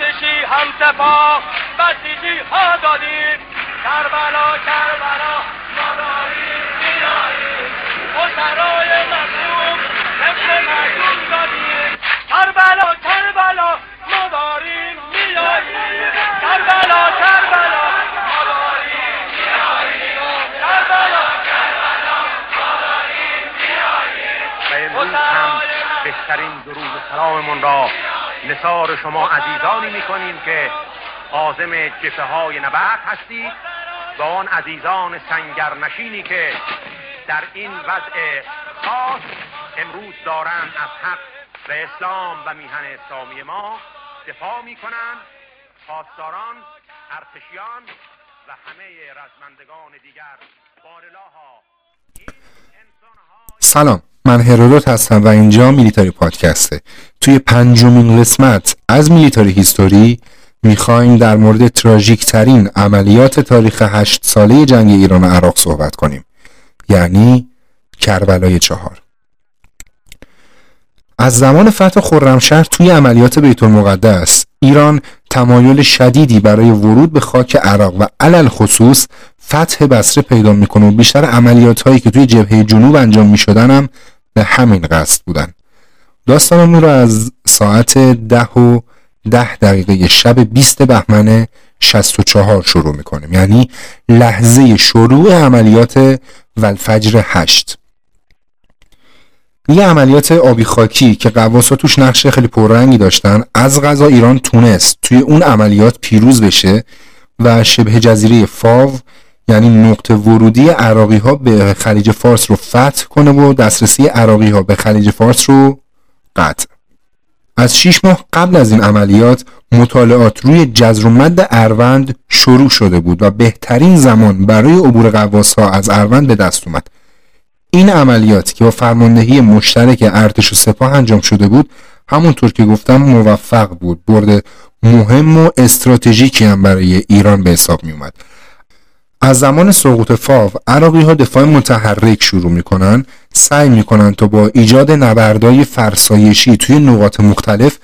ارتشی هم سپاه بسیجی ها دادیم. کربلا کربلا ما داریم میاییم اسرای مظلوم کربلا کربلا ما داریم کربلا کربلا ما داریم کربلا کربلا ما داریم و هم بهترین درود و سلاممون را نثار شما عزیزانی می‌کنیم که عازم جبهه های نبرد هستید و آن عزیزان سنگرنشینی که در این وضع خاص امروز دارند از حق و اسلام و میهن اسلامی ما دفاع می‌کنند. پاسداران ارتشیان و همه رزمندگان دیگر. بارلاها سلام. من هرودوت هستم و اینجا میلیتاری پادکسته. توی پنجمین قسمت از میلیتاری هیستوری می‌خوایم در مورد تراژیک ترین عملیات تاریخ هشت ساله جنگ ایران و عراق صحبت کنیم. یعنی کربلای چهار. از زمان فتح خرمشهر توی عملیات بیت المقدس ایران تمایل شدیدی برای ورود به خاک عراق و علل خصوص فتح بصره پیدا می‌کنه و بیشتر عملیات هایی که توی جبهه جنوب انجام می‌شدن هم به همین قصد بودن. داستانمون رو از ساعت ده و ده دقیقه شب 20 بهمن 64 شروع می‌کنیم. یعنی لحظه شروع عملیات ولفجر 8 یه عملیات آبی خاکی که قواسا توش نقش خیلی پررنگی داشتن از غذا ایران تونست توی اون عملیات پیروز بشه و شبه جزیره فاو یعنی نقطه ورودی عراقی ها به خلیج فارس رو فتح کنه و دسترسی عراقی ها به خلیج فارس رو قطع. از شیش ماه قبل از این عملیات مطالعات روی جزر و مد اروند شروع شده بود و بهترین زمان برای عبور قواس ها از اروند به دست اومد. این عملیات که با فرماندهی مشترک ارتش و سپاه انجام شده بود همونطور که گفتم موفق بود. برد مهم و استراتژیکی هم برای ایران به حساب می اومد از زمان سقوط فاو عراقی ها دفاع متحرک شروع می‌کنن سعی می‌کنن تا با ایجاد نبردهای فرسایشی توی نقاط مختلف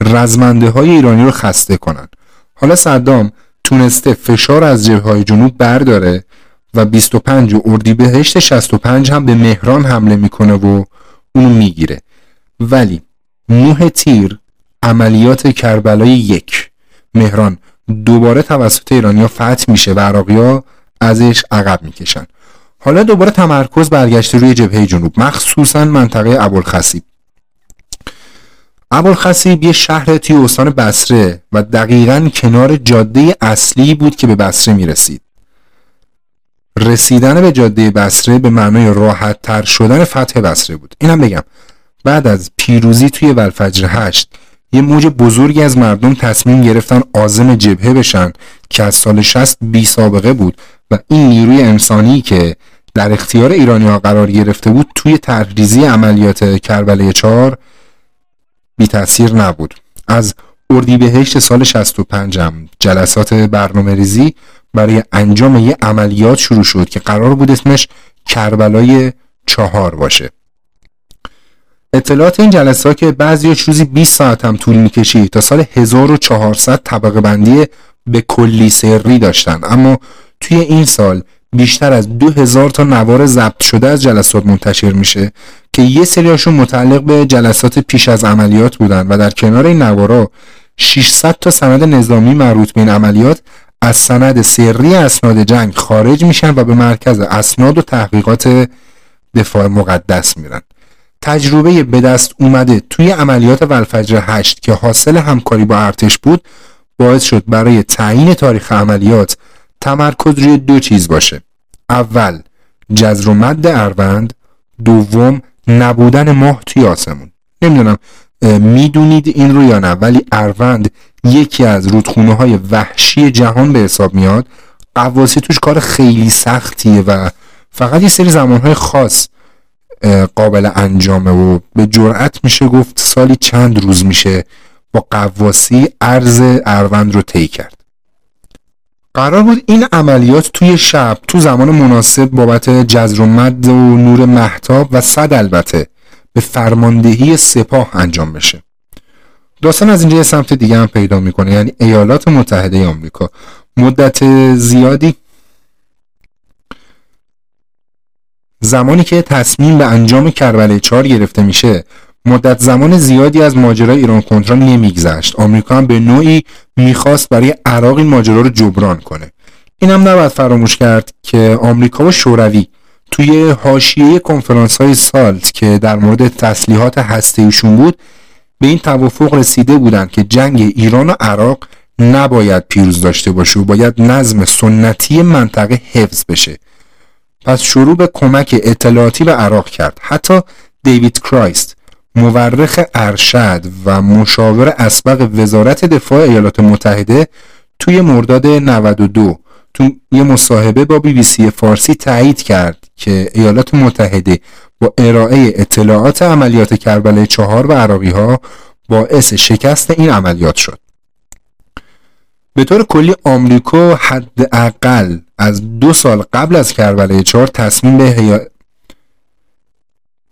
رزمنده های ایرانی رو خسته کنن. حالا صدام تونسته فشار از جبه های جنوب برداره و 25 اردیبهشت 65 هم به مهران حمله می‌کنه و اونو می‌گیره. ولی 9 تیر عملیات کربلای یک. مهران دوباره توسط ایرانیا فتح میشه و عراقی ازش عقب می‌کشن. حالا دوباره تمرکز برگشته روی جبهه جنوب مخصوصا منطقه ابوالخصیب. ابوالخصیب یه شهر توی استان بصره و دقیقا کنار جاده اصلی بود که به بصره می‌رسید. رسیدن به جاده بصره به معنای راحت تر شدن فتح بصره بود. اینم بگم بعد از پیروزی توی ولفجر هشت یه موج بزرگی از مردم تصمیم گرفتن آزم جبهه بشن که از سال 60 بی سابقه بود و این نیروی انسانی که در اختیار ایرانی ها قرار گرفته بود توی تحریزی عملیات کربله 4 بی تاثیر نبود. از اردیبهشت سال 65 هم جلسات برنامه ریزی برای انجام یه عملیات شروع شد که قرار بود اسمش کربلای چهار باشه. اطلاعات این جلسات که بعضی روزی 20 ساعت هم طول می‌کشید تا سال 1400 طبقه بندی به کلی سری داشتن. اما توی این سال بیشتر از 2000 تا نوار ضبط شده از جلسات منتشر میشه که یه سریاشون متعلق به جلسات پیش از عملیات بودن و در کنار این نوارا 600 تا سند نظامی مربوط به این عملیات از سند سری اسناد جنگ خارج میشن و به مرکز اسناد و تحقیقات دفاع مقدس میرن. تجربه به دست اومده توی عملیات ولفجر 8 که حاصل همکاری با ارتش بود باعث شد برای تعیین تاریخ عملیات تمرکز روی دو چیز باشه. اول جزر و مد اروند. دوم نبودن ماه توی آسمون. نمی‌دونم می‌دونید این رو یا نه ولی اروند یکی از رودخونه های وحشی جهان به حساب میاد. قواسی توش کار خیلی سختیه و فقط یه سری زمانهای خاص قابل انجامه و به جرأت میشه گفت سالی چند روز میشه با قواسی عرض اروند رو طی کرد. قرار بود این عملیات توی شب تو زمان مناسب بابت جزر و مد و نور محتاب و صد البته به فرماندهی سپاه انجام بشه. داستان از اینجا یه سمت دیگه هم پیدا می‌کنه یعنی ایالات متحده آمریکا. مدت زیادی زمانی که تصمیم به انجام کربلای 4 گرفته میشه مدت زمان زیادی از ماجرای ایران کنترل نمیگذشت. آمریکا هم به نوعی می‌خواست برای عراق این ماجرا رو جبران کنه. این هم نباید فراموش کرد که آمریکا و شوروی توی حاشیه کنفرانس های سالت که در مورد تسلیحات هسته‌ایشون بود به این توافق رسیده بودند که جنگ ایران و عراق نباید پیروز داشته باشه و باید نظم سنتی منطقه حفظ بشه. پس شروع به کمک اطلاعاتی به عراق کرد. حتی دیوید کرایست مورخ ارشد و مشاور اسبق وزارت دفاع ایالات متحده توی مرداد 92 تو یه مصاحبه با بی بی سی فارسی تایید کرد که ایالات متحده با ارائه اطلاعات عملیات کربلای چهار و عراقی ها باعث شکست این عملیات شد. به طور کلی آمریکا حداقل از دو سال قبل از کربلای چهار تصمیم به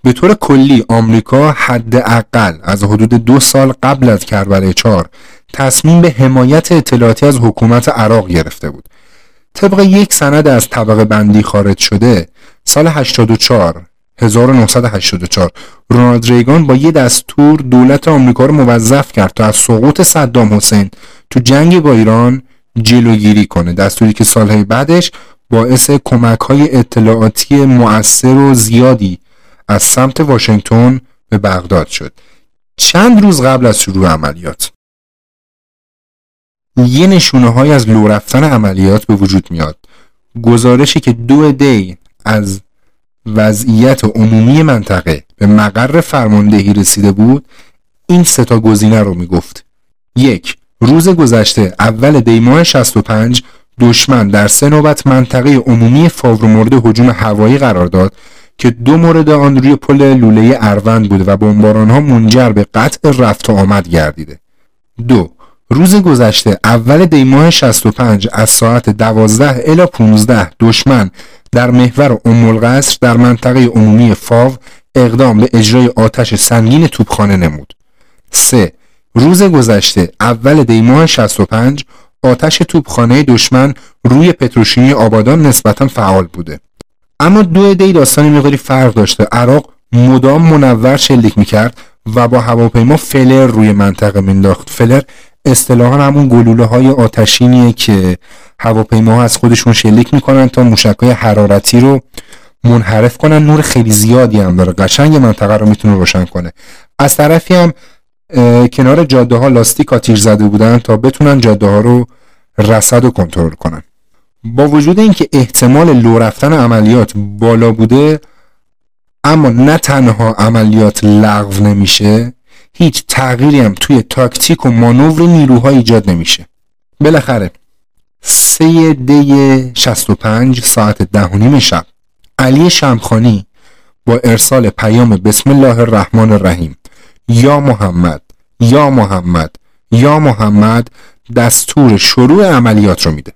به طور کلی آمریکا حداقل از حدود دو سال قبل از کربلای چهار تصمیم به حمایت اطلاعاتی از حکومت عراق گرفته بود. طبق یک سند از طبقه بندی خارج شده سال 84 1984 رونالد ریگان با یه دستور دولت آمریکا رو موظف کرد تا از سقوط صدام حسین تو جنگ با ایران جلوگیری کنه. دستوری که سالهای بعدش باعث کمک های اطلاعاتی مؤثر و زیادی از سمت واشنگتن به بغداد شد. چند روز قبل از شروع عملیات. یه نشونه های از لو رفتن عملیات به وجود میاد. گزارشی که دو دی از وضعیت عمومی منطقه به مقر فرماندهی رسیده بود این سه تا گزینه رو می‌گفت. یک روز گذشته اول دیماه 65 دشمن در سه نوبت منطقه عمومی فاور مورد هجوم هوایی قرار داد که دو مورد آن روی پل لوله اروند بود و ها منجر به قطع رفت و آمد گردیده دو روز گذشته اول دیماه 65 از ساعت 12 الی 15 دشمن در محور ام در منطقه عمومی فاو اقدام به اجرای آتش سنگین توپخانه نمود. 3. روز گذشته اول دیماه 65 آتش توپخانه دشمن روی پتروشیمی آبادان نسبتا فعال بوده. اما دو دی داستانی مقداری فرق داشته. عراق مدام منور شلیک می‌کرد و با هواپیما فلر روی منطقه مینداخت. فلر اصطلاحا همون گلوله های آتشینیه که هواپیما از خودشون شلیک می‌کنن تا موشک های حرارتی رو منحرف کنن نور خیلی زیادی هم داره قشنگ منطقه رو می‌تونه روشن کنه از طرفی هم کنار جاده ها لاستیک آتیش زده بودن تا بتونن جاده ها رو رصد و کنترل کنن با وجود اینکه احتمال لو رفتن عملیات بالا بوده اما نه تنها عملیات لغو نمیشه هیچ تغییری هم توی تاکتیک و مانور نیروها ایجاد نمیشه. بالاخره سه دی 65 ساعت ده و نیم شب علی شمخانی با ارسال پیام بسم الله الرحمن الرحیم یا محمد یا محمد یا محمد دستور شروع عملیات رو میده.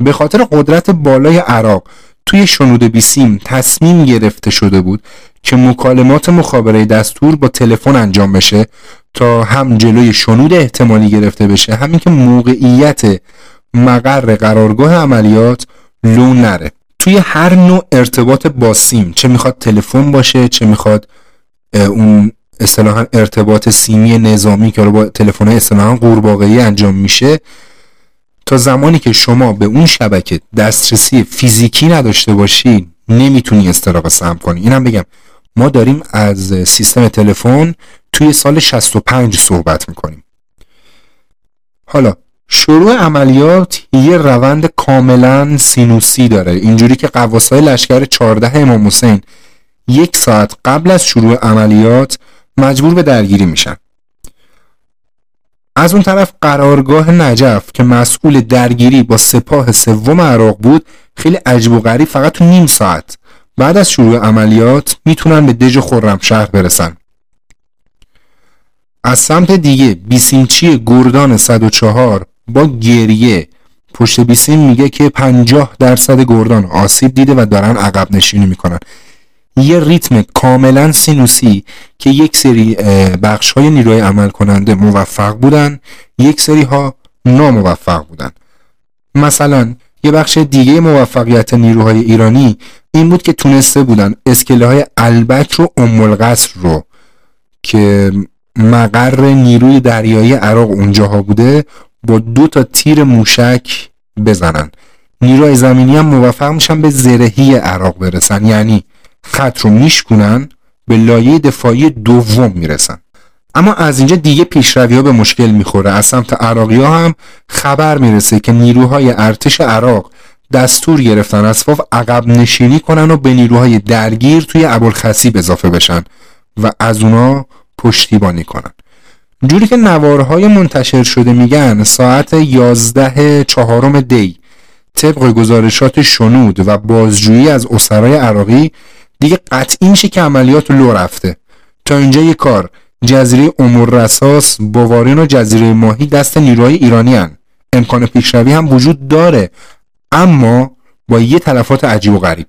به خاطر قدرت بالای عراق توی شنود بیسیم تصمیم گرفته شده بود که مکالمات مخابره دستور با تلفن انجام بشه تا هم جلوی شنود احتمالی گرفته بشه همین که موقعیت مقر قرارگاه عملیات لو نره. توی هر نوع ارتباط با سیم چه می‌خواد تلفن باشه چه می‌خواد اون اصطلاحا ارتباط سیمی نظامی که با تلفن اصطلاحا قورباغه‌ای انجام میشه تا زمانی که شما به اون شبکه دسترسی فیزیکی نداشته باشی نمی‌تونی استراق سهم کنی. اینم بگم ما داریم از سیستم تلفن توی سال 65 صحبت می‌کنیم. حالا شروع عملیات یه روند کاملا سینوسی داره. اینجوری که قواسای لشکر 14 امام حسین یک ساعت قبل از شروع عملیات مجبور به درگیری میشن. از اون طرف قرارگاه نجف که مسئول درگیری با سپاه سوم عراق بود خیلی عجب و غریب فقط تو نیم ساعت. بعد از شروع عملیات می‌تونن به دژ خرمشهر برسن. از سمت دیگه بیسیمچی گردان 104 با گریه. پشت بیسیم میگه که 50 درصد گردان آسیب دیده و دارن عقب نشینی می‌کنن. یه ریتم کاملا سینوسی که یک سری بخش های نیروی عمل کننده موفق بودن یک سری ها ناموفق بودن. مثلا یه بخش دیگه موفقیت نیروهای ایرانی این بود که تونسته بودن اسکله های البک رو امولقصر رو که مقر نیروی دریایی عراق اونجاها بوده با دو تا تیر موشک بزنن. نیروهای زمینی هم موفق میشن به زرهی عراق برسن. یعنی خط رو میشکنن به لایه دفاعی دوم می‌رسن. اما از اینجا دیگه پیشروی ها به مشکل می‌خوره. از سمت عراقی ها هم خبر می‌رسه که نیروهای ارتش عراق دستور گرفتن از فاف عقب نشینی کنن و به نیروهای درگیر توی ابوالخصیب اضافه بشن و از اونا پشتیبانی کنن. جوری که نوارهای منتشر شده میگن ساعت 11 چهارم دی طبق گزارشات شنود و بازجویی از اسرای عراقی دیگه قطعی میشه که عملیات لو رفته. تا اینجا یه کار. جزیره امور رساس بوارین و جزیره ماهی دست نیروهای ایرانی هن. امکان پیشروی هم وجود داره. اما با یه تلفات عجیب و غریب.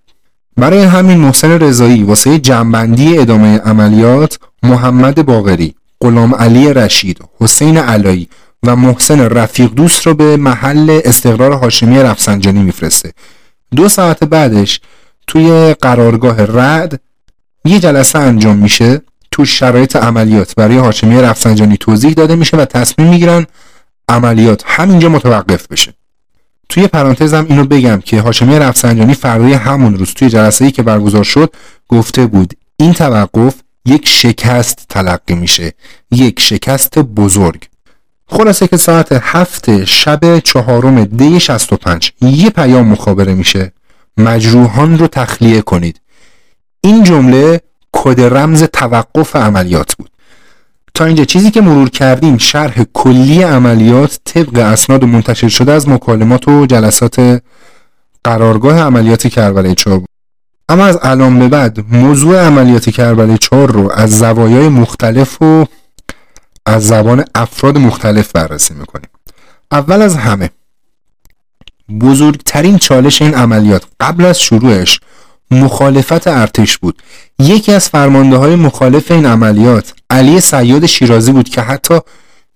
برای همین محسن رضایی واسه جنبندی ادامه عملیات محمد باغری غلام علی رشید حسین علایی و محسن رفیق دوست رو به محل استقرار هاشمی رفسنجانی میفرسته. دو ساعت بعدش توی قرارگاه رد یه جلسه انجام میشه تو شرایط عملیات. برای هاشمی رفسنجانی توضیح داده میشه و تصمیم می‌گیرن عملیات همینجا متوقف بشه. توی پرانتزم اینو بگم که هاشمی رفسنجانی فردای همون روز توی جلسه ای که برگزار شد گفته بود این توقف یک شکست تلقی میشه یک شکست بزرگ. خلاصه که ساعت هفت شب چهارم دی 65 یه پیام مخابره میشه. مجروحان رو تخلیه کنید. این جمله کد رمز توقف عملیات بود. تا اینجا چیزی که مرور کردیم شرح کلی عملیات طبق اسناد منتشر شده از مکالمات و جلسات قرارگاه عملیات کربلای چهار بود. اما از الان به بعد موضوع عملیات کربلای چهار رو از زوایای مختلف و از زبان افراد مختلف بررسی می‌کنیم. اول از همه بزرگترین چالش این عملیات قبل از شروعش مخالفت ارتش بود. یکی از فرمانده های مخالف این عملیات علی سیاد شیرازی بود که حتی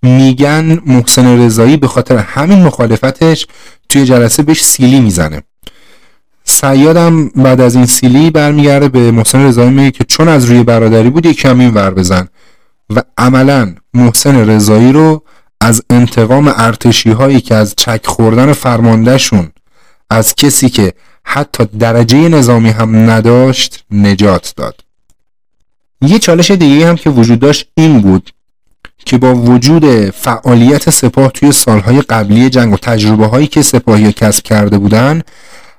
میگن محسن رضایی به خاطر همین مخالفتش توی جلسه بهش سیلی می‌زنه. سیادم بعد از این سیلی برمیگرده به محسن رضایی میگه که چون از روی برادری بود یک کمی ور بزن و عملا محسن رضایی رو از انتقام ارتشی هایی که از چک خوردن فرماندهشون از کسی که حتی درجه نظامی هم نداشت نجات داد. یه چالش دیگه هم که وجود داشت این بود که با وجود فعالیت سپاه توی سالهای قبلی جنگ و تجربه هایی که سپاهی کسب کرده بودن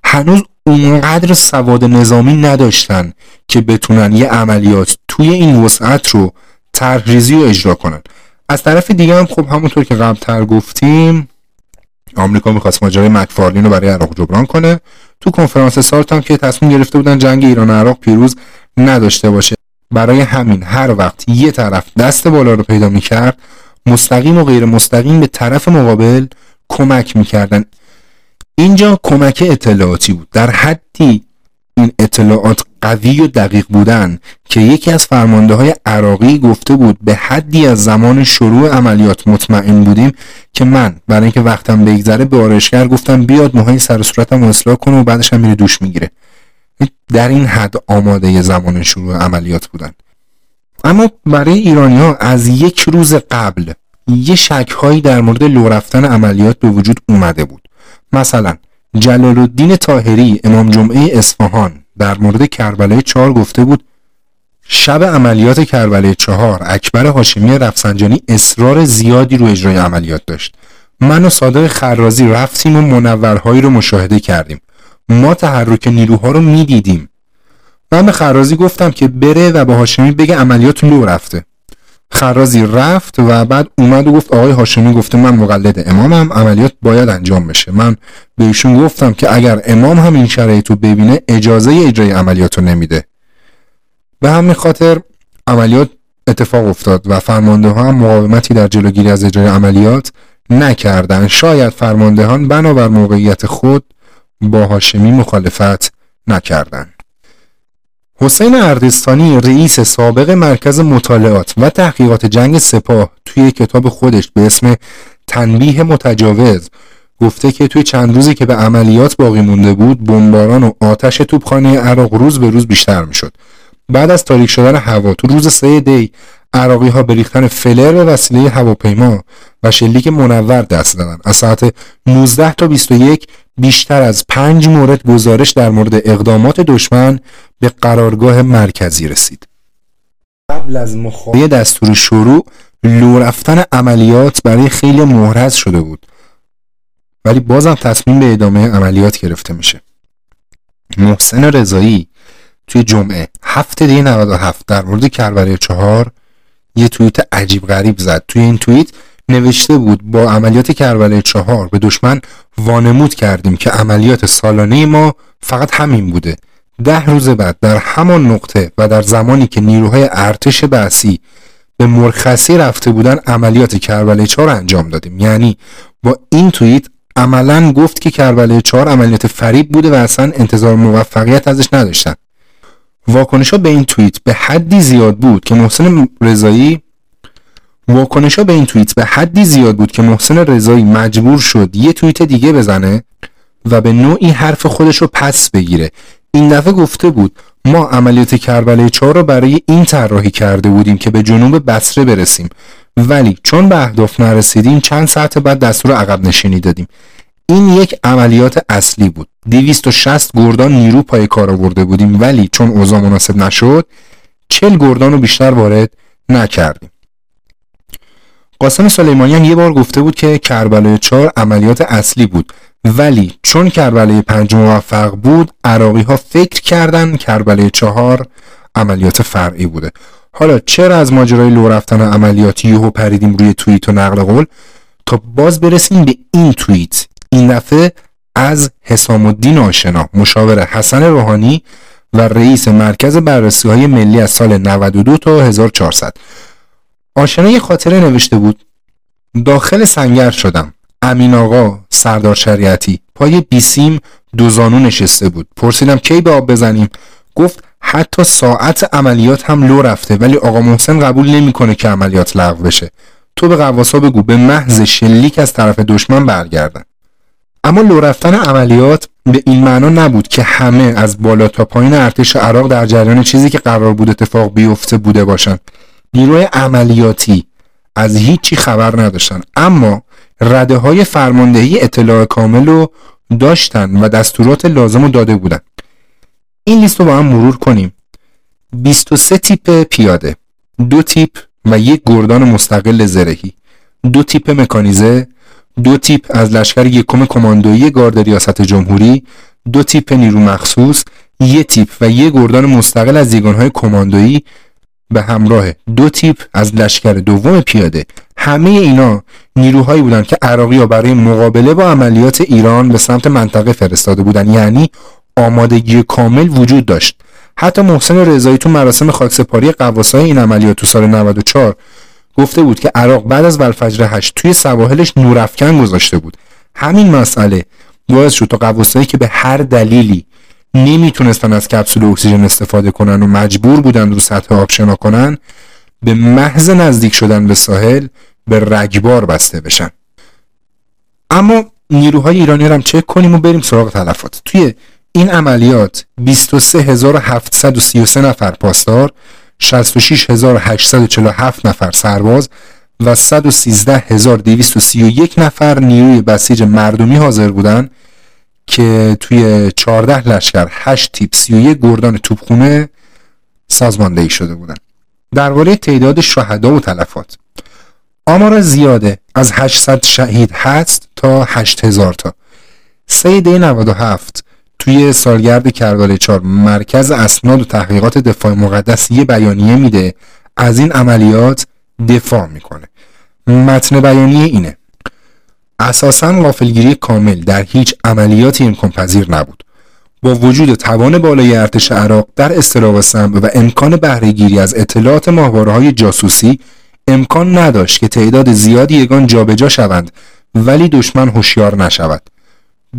هنوز اونقدر سواد نظامی نداشتن که بتونن یه عملیات توی این وسعت رو طرحریزی و اجرا کنن. از طرف دیگه هم خب همونطور که قبل تر گفتیم آمریکا می‌خواست ماجرای مکفارلین رو برای عراق جبران کنه. تو کنفرانس سارت هم که تصمیم گرفته بودن جنگ ایران و عراق پیروز نداشته باشه. برای همین هر وقت یه طرف دست بالا رو پیدا می‌کرد مستقیم و غیر مستقیم به طرف مقابل کمک می‌کردن. اینجا کمک اطلاعاتی بود. در حدی این اطلاعات قوی و دقیق بودن که یکی از فرمانده های عراقی گفته بود به حدی از زمان شروع عملیات مطمئن بودیم که من برای اینکه وقتم بگذره به آرشگر گفتم بیاد موهای سر صورتم اصلاح کنه و بعدش هم میره دوش می‌گیره. در این حد آماده زمان شروع عملیات بودن. اما برای ایرانی ها از یک روز قبل یه شک هایی در مورد لو رفتن عملیات به وجود اومده بود. مثلا جلال الدین تاهری امام جمعه اصفهان در مورد کربلای چهار گفته بود شب عملیات کربلای چهار اکبر هاشمی رفسنجانی اصرار زیادی رو اجرای عملیات داشت. من و صادق خرازی رفتیم و منورهایی رو مشاهده کردیم. ما تحرک نیروها رو می‌دیدیم. من به خرازی گفتم که بره و به هاشمی بگه عملیات لو رفته. خرازی رفت و بعد اومد و گفت آقای هاشمی گفته من مقلد امامم عملیات باید انجام بشه. من به ایشون گفتم که اگر امام هم این شرایط رو ببینه اجازه اجرای عملیات رو نمیده. به همین خاطر عملیات اتفاق افتاد و فرمانده ها هم مقاومتی در جلوگیری از اجرای عملیات نکردند شاید فرماندهان بنابر موقعیت خود با هاشمی مخالفت نکردند حسین اردستانی رئیس سابق مرکز مطالعات و تحقیقات جنگ سپاه توی کتاب خودش به اسم تنبیه متجاوز گفته که توی چند روزی که به عملیات باقی مونده بود بمباران و آتش توپخانه عراق روز به روز بیشتر می‌شد. بعد از تاریک شدن هوا تو روز سه دی عراقی ها به ریختن فلر به وسیله هواپیما و شلیک منور دست دادن. از ساعت 19 تا 21 بیشتر از پنج مورد گزارش در مورد اقدامات دشمن به قرارگاه مرکزی رسید. قبل از مخابه دستور شروع لو رفتن عملیات برای خیلی محرز شده بود. ولی بازم تصمیم به ادامه عملیات گرفته میشه. محسن رضایی توی جمعه هفته دی 97 در مورد کربلای چهار یه توییت عجیب غریب زد. توی این توییت نوشته بود با عملیات کربلای چهار به دشمن وانمود کردیم که عملیات سالانه ما فقط همین بوده. ده روز بعد در همان نقطه و در زمانی که نیروهای ارتش بعثی به مرخصی رفته بودن عملیات کربلای چهار انجام دادیم. یعنی با این توییت عملا گفت که کربلای چهار عملیات فریب بوده و اصلا انتظار موفقیت ازش نداشتن. واکنش ها به این توییت به حدی زیاد بود که محسن رضایی واکنش ها به این توییت به حدی زیاد بود که محسن رضایی مجبور شد یه توییت دیگه بزنه و به نوعی حرف خودش رو پس بگیره. این دفعه گفته بود ما عملیات کربلای چهار رو برای این طراحی کرده بودیم که به جنوب بصره برسیم. ولی چون به اهداف نرسیدیم چند ساعت بعد دستور عقب نشینی دادیم. این یک عملیات اصلی بود. 260 گردان نیرو پای کار آورده بودیم. ولی چون اوضاع مناسب نشد 40 گردان رو بیشتر وارد نکردیم. قاسم سلیمانی هم یه بار گفته بود که کربلای 4 عملیات اصلی بود. ولی چون کربلای 5 موفق بود عراقی ها فکر کردن کربلای 4 عملیات فرعی بوده. حالا چرا از ماجرای لو رفتن یهو پریدیم روی توییت و نقل قول؟ تا باز برسیم به این توییت. این دفعه از حسام الدین آشنا مشاور حسن روحانی و رئیس مرکز بررسی های ملی از سال 92 تا 1400 آشنا یه خاطره نوشته بود. داخل سنگر شدم. امین آقا سردار شریعتی. پای بیسیم دو زانو نشسته بود. پرسیدم کی به آب بزنیم؟ گفت حتی ساعت عملیات هم لو رفته ولی آقا محسن قبول نمی‌کنه که عملیات لغو بشه. تو به قواسا بگو. به محض شلیک از طرف دشمن برگردن اما لو رفتن عملیات به این معنا نبود که همه از بالا تا پایین ارتش عراق در جریان چیزی که قرار بود اتفاق بیفته بوده باشند نیروی عملیاتی از هیچی خبر نداشتن. اما رده های فرماندهی اطلاع کامل رو داشتن و دستورات لازم رو داده بودن. این لیست رو با هم مرور کنیم. 23 تیپ پیاده دو تیپ و یک گردان مستقل زرهی دو تیپ مکانیزه دو تیپ از لشکر یکم کماندویی گارد ریاست جمهوری دو تیپ نیرو مخصوص یک تیپ و یک گردان مستقل از های کماندویی به همراه دو تیپ از لشکر دوم پیاده. همه اینا نیروهایی بودند که عراقی ها برای مقابله با عملیات ایران به سمت منطقه فرستاده بودند یعنی آمادگی کامل وجود داشت. حتی محسن رضایی تو مراسم خاکسپاری قواسای این عملیات تو سال 94 گفته بود که عراق بعد از ولفجر 8 توی سواحلش نورافکن گذاشته بود. همین مسئله باعث شد تا قواسایی که به هر دلیلی نمی‌تونستن از کپسول اکسیژن استفاده کنن و مجبور بودن رو سطح آب شنا کنن به محض نزدیک شدن به ساحل به رگبار بسته بشن. اما نیروهای ایرانی رو هم چک کنیم و بریم سراغ تلفات. توی این عملیات 23733 نفر پاسدار 66847 نفر سرباز و 113231 نفر نیروی بسیج مردمی حاضر بودند که توی 14 لشکر 8 تیپ 31 گردان توپخونه سازماندهی شده بودند. درباره تعداد شهدا و تلفات. آمار زیاده از 800 شهید هست تا 8000 تا. 3 دی 97 توی سالگرد کربلای 4 مرکز اسناد و تحقیقات دفاع مقدس یه بیانیه میده. از این عملیات دفاع می‌کنه. متن بیانیه اینه. اساسا غافلگیری کامل در هیچ عملیاتی امکان پذیر نبود. با وجود توان بالای ارتش عراق در اصطلاح سم و امکان بهرهگیری از اطلاعات های جاسوسی امکان نداشت که تعداد زیادی یگان جابجا شوند ولی دشمن هوشیار نشود.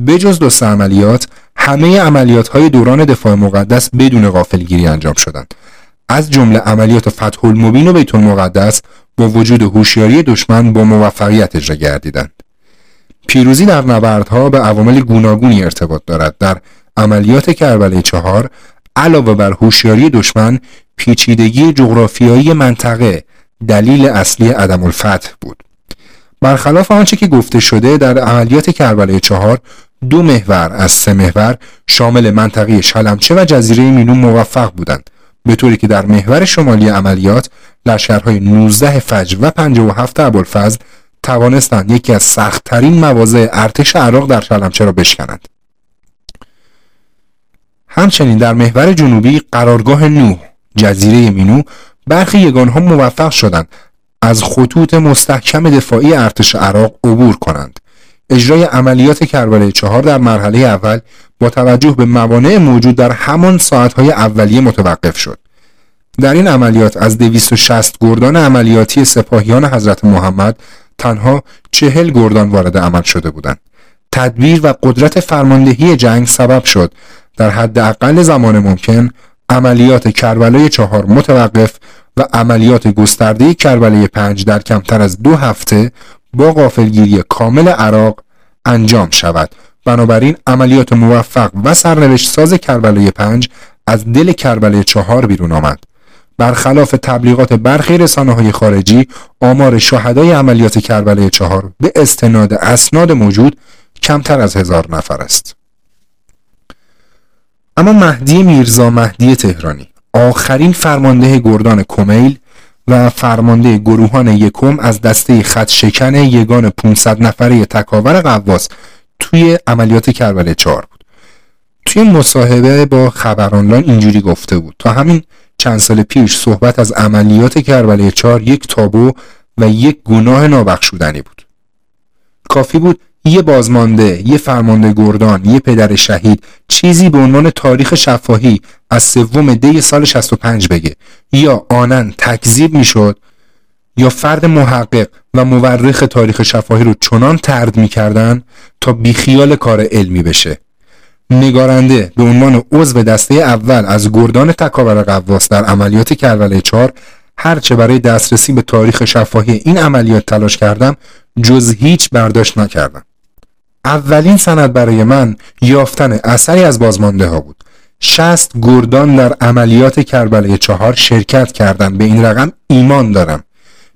بجز دو عملیات همه عملیات های دوران دفاع مقدس بدون غافلگیری انجام شدند. از جمله عملیات فتح المبین و بیت المقدس با وجود هوشیاری دشمن با موفقیت اجرا گردیدند. پیروزی در نبردها به عوامل گوناگونی ارتباط دارد. در عملیات کربلای چهار علاوه بر هوشیاری دشمن پیچیدگی جغرافیایی منطقه دلیل اصلی عدم الفتح بود. برخلاف آنچه که گفته شده در عملیات کربلای چهار دو محور از سه محور شامل منطقه شلمچه و جزیره مینو موفق بودند. به طوری که در محور شمالی عملیات لشکرهای 19 فجر و 57 ابوالفضل توانستند یکی از سختترین مواضع ارتش عراق در شلمچه را بشکنند همچنین در محور جنوبی قرارگاه نوح جزیره مینو برخی یگانها موفق شدند از خطوط مستحکم دفاعی ارتش عراق عبور کنند. اجرای عملیات کربلای چهار در مرحله اول با توجه به موانع موجود در همان ساعتهای اولیه متوقف شد. در این عملیات از 260 گردان عملیاتی سپاهیان حضرت محمد تنها چهل گردان وارد عمل شده بودند. تدبیر و قدرت فرماندهی جنگ سبب شد. در حد اقل زمان ممکن عملیات کربلای چهار متوقف و عملیات گسترده کربلای پنج در کمتر از دو هفته با غافلگیری کامل عراق انجام شود. بنابراین عملیات موفق و سرنوشت ساز کربلای پنج از دل کربلای چهار بیرون آمد. برخلاف تبلیغات برخی رسانه های خارجی آمار شهدای عملیات کربلای چهار به استناد اسناد موجود کمتر از هزار نفر است. اما مهدی میرزا مهدی تهرانی آخرین فرمانده گردان کمیل و فرمانده گروهان یکم از دسته خط شکن یگان 500 نفره تکاور قواس توی عملیات کربلای 4 بود. توی مصاحبه با خبرانلان اینجوری گفته بود. تا همین چند سال پیش صحبت از عملیات کربلای 4 یک تابو و یک گناه نابخشودنی بود. کافی بود یه بازمانده، یه فرمانده گردان، یه پدر شهید چیزی به عنوان تاریخ شفاهی از سوم دی سال 65 بگه. یا آنن تکذیب می‌شد یا فرد محقق و مورخ تاریخ شفاهی رو چنان ترد می‌کردن تا بیخیال کار علمی بشه. نگارنده به عنوان عضو دسته اول از گردان تکاور قواس در عملیات کربلای 4 هرچه برای دسترسی به تاریخ شفاهی این عملیات تلاش کردم جز هیچ برداشت نکردم. اولین سند برای من یافتن اثری از بازمانده ها بود. شست گردان در عملیات کربلای چهار شرکت کردند به این رقم ایمان دارم.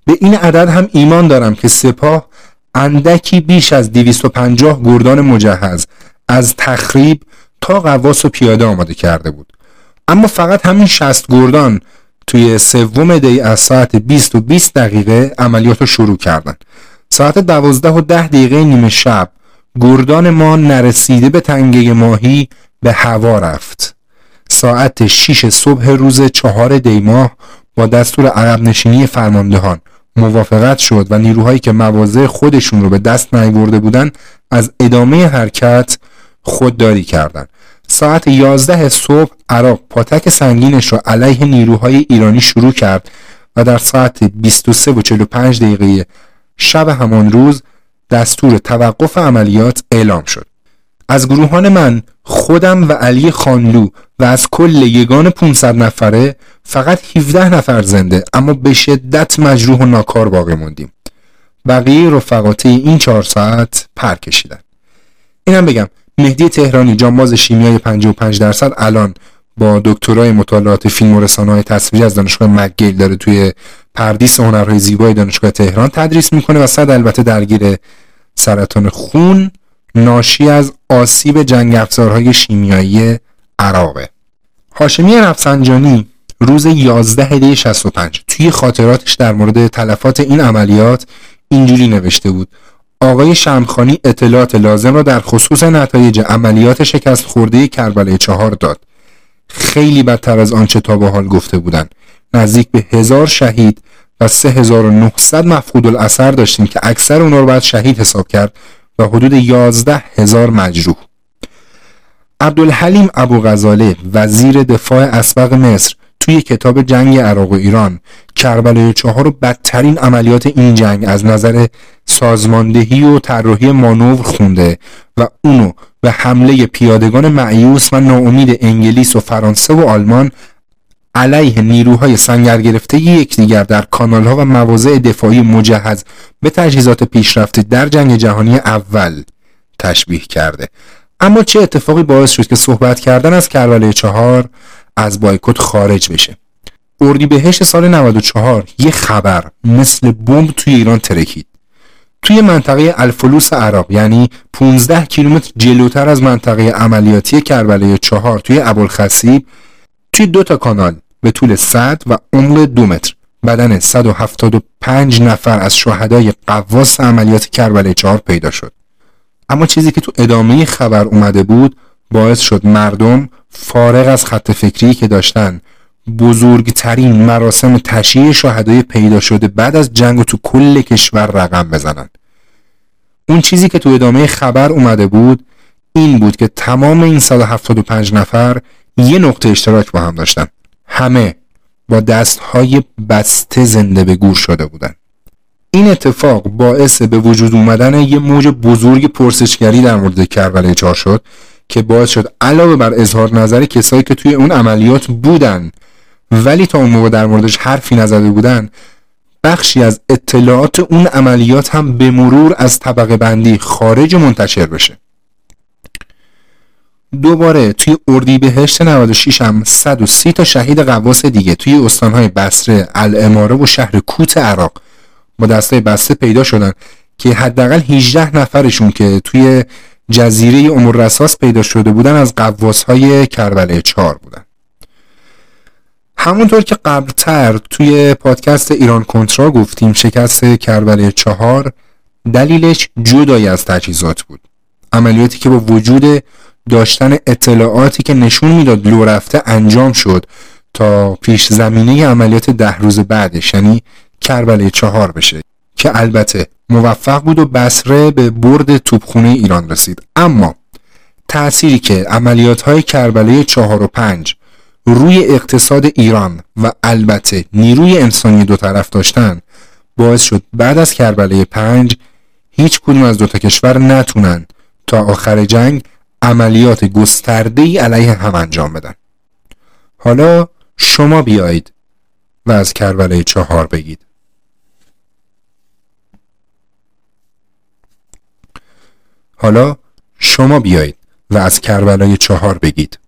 به این عدد هم ایمان دارم که سپاه اندکی بیش از 250 گردان مجهز از تخریب تا قواس و پیاده آماده کرده بود. اما فقط همین شست گردان توی سوم دی از ساعت 20 و 20 دقیقه عملیات رو شروع کردن. ساعت 12 و 10 دقیقه نیمه شب گردان ما نرسیده به تنگه ماهی به هوا رفت. ساعت 6 صبح روز چهار دیماه با دستور عقب نشینی فرماندهان موافقت شد و نیروهایی که مواضع خودشون رو به دست نیورده بودن از ادامه حرکت خودداری کردند. ساعت 11 صبح عراق پاتک سنگینش را علیه نیروهای ایرانی شروع کرد و در ساعت 23 و 45 دقیقه شب همان روز دستور توقف عملیات اعلام شد. از گروهان من خودم و علی خانلو و از کل یگان 500 نفره فقط 17 نفر زنده اما به شدت مجروح و ناکار باقی موندیم. بقیه رفقاتی این چهار ساعت پر کشیدن. اینم بگم مهدی تهرانی جانباز شیمیای 55 درصد. الان با دکترای مطالعات فیلم و رسانه های تصویری از دانشگاه مکگیل داره توی پردیس هنرهای زیبای دانشگاه تهران تدریس می‌کنه و صد البته درگیر سرطان خون ناشی از آسیب جنگ افزارهای شیمیایی عراقه. هاشمی رفسنجانی روز 11 دی 65 توی خاطراتش در مورد تلفات این عملیات اینجوری نوشته بود. آقای شمخانی اطلاعات لازم را در خصوص نتایج عملیات شکست خورده کربلای چهار داد. خیلی بدتر از آنچه تا به حال گفته بودند. نزدیک به هزار شهید و 3900 مفقود الاثر داشتیم که اکثر اونا رو باید شهید حساب کرد و حدود 11 هزار مجروح. عبدالحلیم ابو غزاله وزیر دفاع اسبق مصر توی کتاب جنگ عراق و ایران. کربلای چهار و بدترین عملیات این جنگ از نظر سازماندهی و طراحی مانور خونده و اونو به حمله پیادگان معیوس و ناامید انگلیس و فرانسه و آلمان علیه نیروهای سنگر گرفته یکدیگر در کانالها و مواضع دفاعی مجهز به تجهیزات پیشرفته در جنگ جهانی اول تشبیه کرده. اما چه اتفاقی باعث شد که صحبت کردن از کربلای چهار از بایکوت خارج بشه. اردیبهشت سال 94 یه خبر مثل بمب توی ایران ترکید. توی منطقه الفلوس عراق یعنی 15 کیلومتر جلوتر از منطقه عملیاتی کربلای چهار توی ابوالخصیب توی دو تا کانال به طول 100 و عمق دو متر. بدن 175 نفر از شهدای قواس عملیات کربلای چهار پیدا شد. اما چیزی که تو ادامه خبر اومده بود باعث شد مردم فارغ از خط فکری که داشتن بزرگترین مراسم تشییع شهدای پیدا شده بعد از جنگ تو کل کشور رقم بزنن. اون چیزی که تو ادامه خبر اومده بود این بود که تمام این 175 نفر یه نقطه اشتراک با هم داشتن. همه با دستهای بسته زنده به گور شده بودن. این اتفاق باعث به وجود اومدن یه موج بزرگ پرسشگری در مورد کربلای چهار شد که باعث شد علاوه بر اظهار نظر کسایی که توی اون عملیات بودن ولی تا اون موقع در موردش حرفی نزده بودن بخشی از اطلاعات اون عملیات هم به مرور از طبقه بندی خارج منتشر بشه. دوباره توی اردیبهشت 96 هم 130 تا شهید قواس دیگه توی استانهای بصره، الاماره و شهر کوت عراق با دسته بسته پیدا شدن که حداقل 18 نفرشون که توی جزیره امور رساس پیدا شده بودن از قواس های کربله 4 بودن. همونطور که قبلتر توی پادکست ایران کنترا گفتیم شکست کربله چهار دلیلش جدایی از تجهیزات بود. عملیاتی که با وجود داشتن اطلاعاتی که نشون می‌داد لو رفته انجام شد تا پیش زمینه عملیات ده روز بعدش یعنی کربله چهار بشه. که البته موفق بود و بسره به برد توپخونه ایران رسید. اما تأثیری که عملیات های کربله چهار و پنج روی اقتصاد ایران و البته نیروی انسانی دو طرف داشتن باعث شد بعد از کربله پنج هیچ کدوم از دو تا کشور نتونن تا آخر جنگ عملیات گسترده ای علیه هم انجام بدن. حالا شما بیایید و از کربله چهار بگید. حالا شما بیایید و از کربلای چهار بگید.